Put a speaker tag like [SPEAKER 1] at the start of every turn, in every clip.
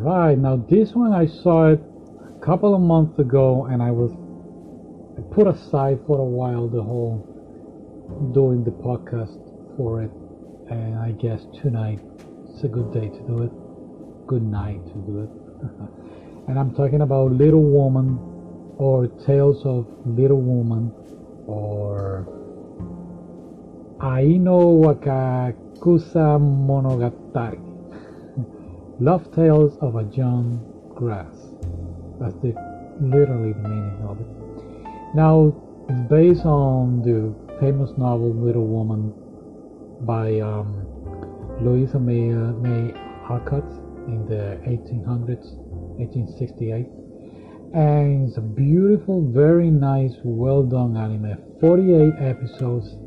[SPEAKER 1] right, now this one I saw it a couple of months ago, and I was I put aside for a while the whole doing the podcast for it, and I guess tonight it's a good day to do it. Good night to do it. and I'm talking about Little Woman, or Tales of Little Woman, or Ai no Wakakusa Monogatari. Love Tales of a Young Grass. That's the literally the meaning of it. Now, it's based on the famous novel Little Woman by um, Louisa May, uh, May Alcott in the 1800s, 1868. And it's a beautiful, very nice, well done anime. 48 episodes.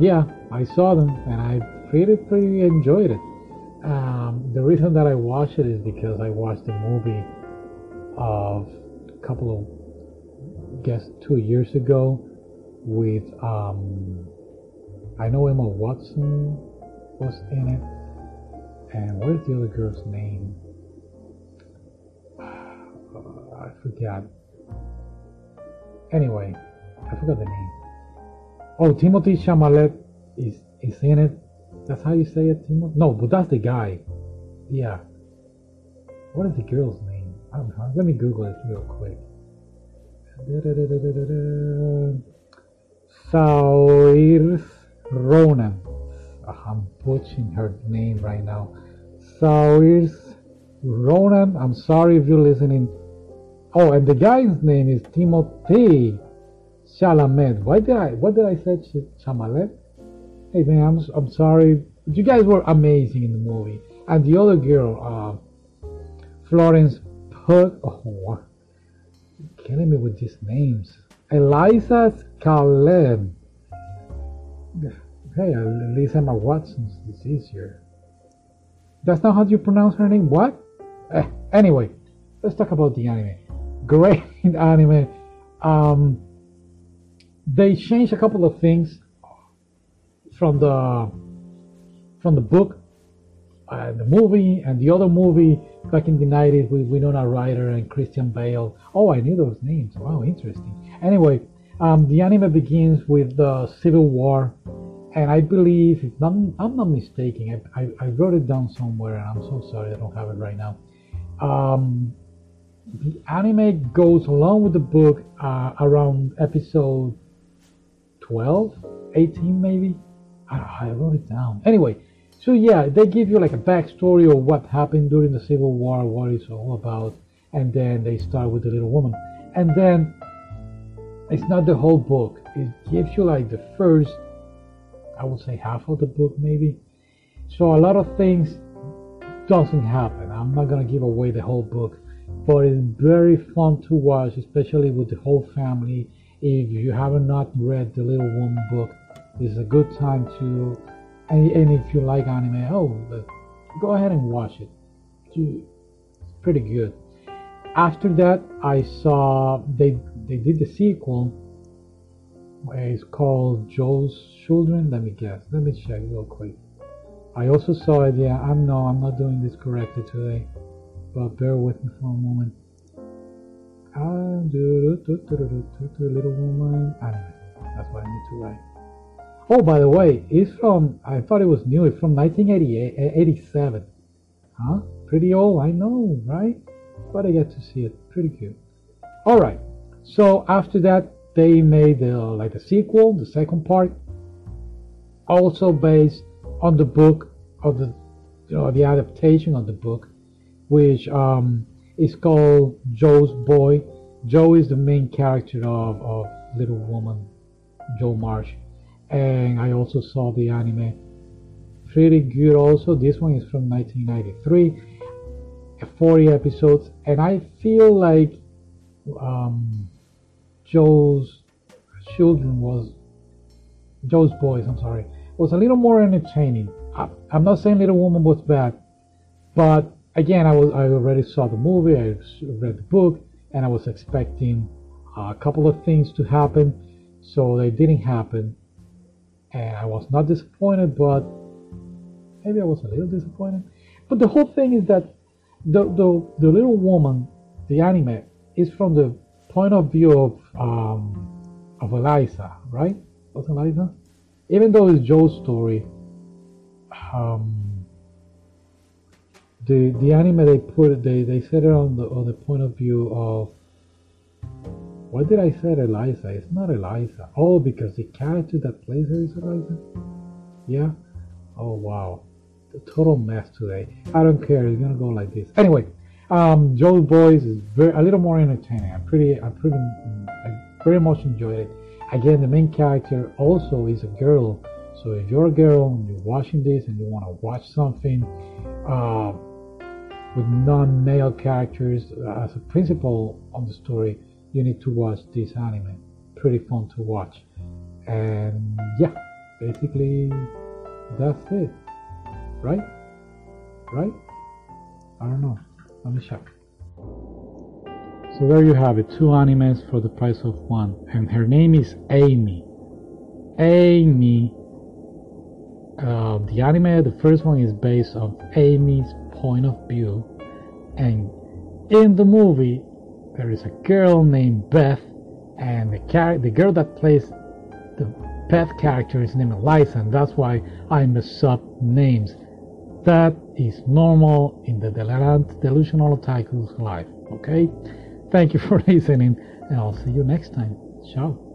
[SPEAKER 1] Yeah, I saw them and I pretty, pretty enjoyed it. Um, the reason that I watched it is because I watched the movie of a couple of, I guess, two years ago with, um, I know Emma Watson was in it. And what is the other girl's name? I forgot. Anyway, I forgot the name. Oh, Timothy Chalamet is is in it. That's how you say it, Timo? No, but that's the guy. Yeah. What is the girl's name? I don't know. Let me Google it real quick. Saoirse Ronan. Ah, I'm butchering her name right now. Saoirse Ronan. I'm sorry if you're listening. Oh, and the guy's name is Timothy Chalamet. Why did I? What did I say? Chalamet? Hey man, I'm, I'm sorry. You guys were amazing in the movie. And the other girl, uh, Florence Pugh. Oh, killing me with these names. Eliza Scanlen. Hey, at least Emma Watson's is easier. That's not how you pronounce her name? What? Eh, anyway, let's talk about the anime. Great anime. Um, they changed a couple of things from the from the book, uh, the movie, and the other movie back in the 90s with Winona Ryder and Christian Bale. Oh, I knew those names. Wow, interesting. Anyway, um, the anime begins with the Civil War, and I believe, if not, I'm not mistaken, I, I, I, wrote it down somewhere, and I'm so sorry I don't have it right now. Um, the anime goes along with the book uh, around episode 12, 18 maybe. I, wrote it down. Anyway, so yeah, they give you like a backstory of what happened during the Civil War, what it's all about, and then they start with the little woman. And then it's not the whole book. It gives you like the first, I would say half of the book maybe. So a lot of things doesn't happen. I'm not gonna give away the whole book, but it's very fun to watch, especially with the whole family. If you haven't not read the Little Woman book, it's a good time to and, and if you like anime oh go ahead and watch it. It's pretty good. After that i saw they they did the sequel it's called jo's children. Let me guess. Let me check real quick. I also saw it yeah i'm no i'm not doing this correctly today but bear with me for a moment. Ah, little woman. Anime that's what i need to write Oh, by the way, it's from, I thought it was new, it's from 1987. Huh? Pretty old, I know, right? But I get to see it. Pretty cute. Alright, so after that, they made the, like the sequel, the second part, also based on the book of the, you know, the adaptation of the book, which um, is called Jo's Boy. Jo is the main character of, of Little Woman, Jo March and I also saw the anime. Pretty good also. This one is from 1993, 40 episodes, and I feel like um, Jo's children was Jo's boys. I'm sorry, was a little more entertaining. I, I'm not saying Little Woman was bad, but again, I was I already saw the movie, I read the book, and I was expecting a couple of things to happen, so they didn't happen and I was not disappointed, but maybe I was a little disappointed. But the whole thing is that the, the the little woman, the anime, is from the point of view of um, of Eliza, right? What's Eliza? Even though it's Jo's story, um, the the anime they put they they set it on the on the point of view of what did I say Eliza? It's not Eliza. Oh, because the character that plays her is Eliza. Yeah. Oh wow, the total mess today. I don't care. It's gonna go like this. Anyway, um, Jo's Boys is very a little more entertaining. I'm pretty. I'm pretty. I very much enjoyed it. Again, the main character also is a girl. So if you're a girl and you're watching this and you want to watch something uh, with non-male characters uh, as a principal of the story, you need to watch this anime. Pretty fun to watch. And yeah, basically that's it. Right? Right? I don't know. Let me check. So there you have it, two animes for the price of one. And her name is Amy. Amy. Uh, the anime, the first one is based on Amy's point of view. And in the movie, there is a girl named Beth, and the, char- the girl that plays the Beth character is named Eliza, and that's why I mess up names. That is normal in the delirant delusional otaku's life, okay? Thank you for listening, and I'll see you next time. Ciao.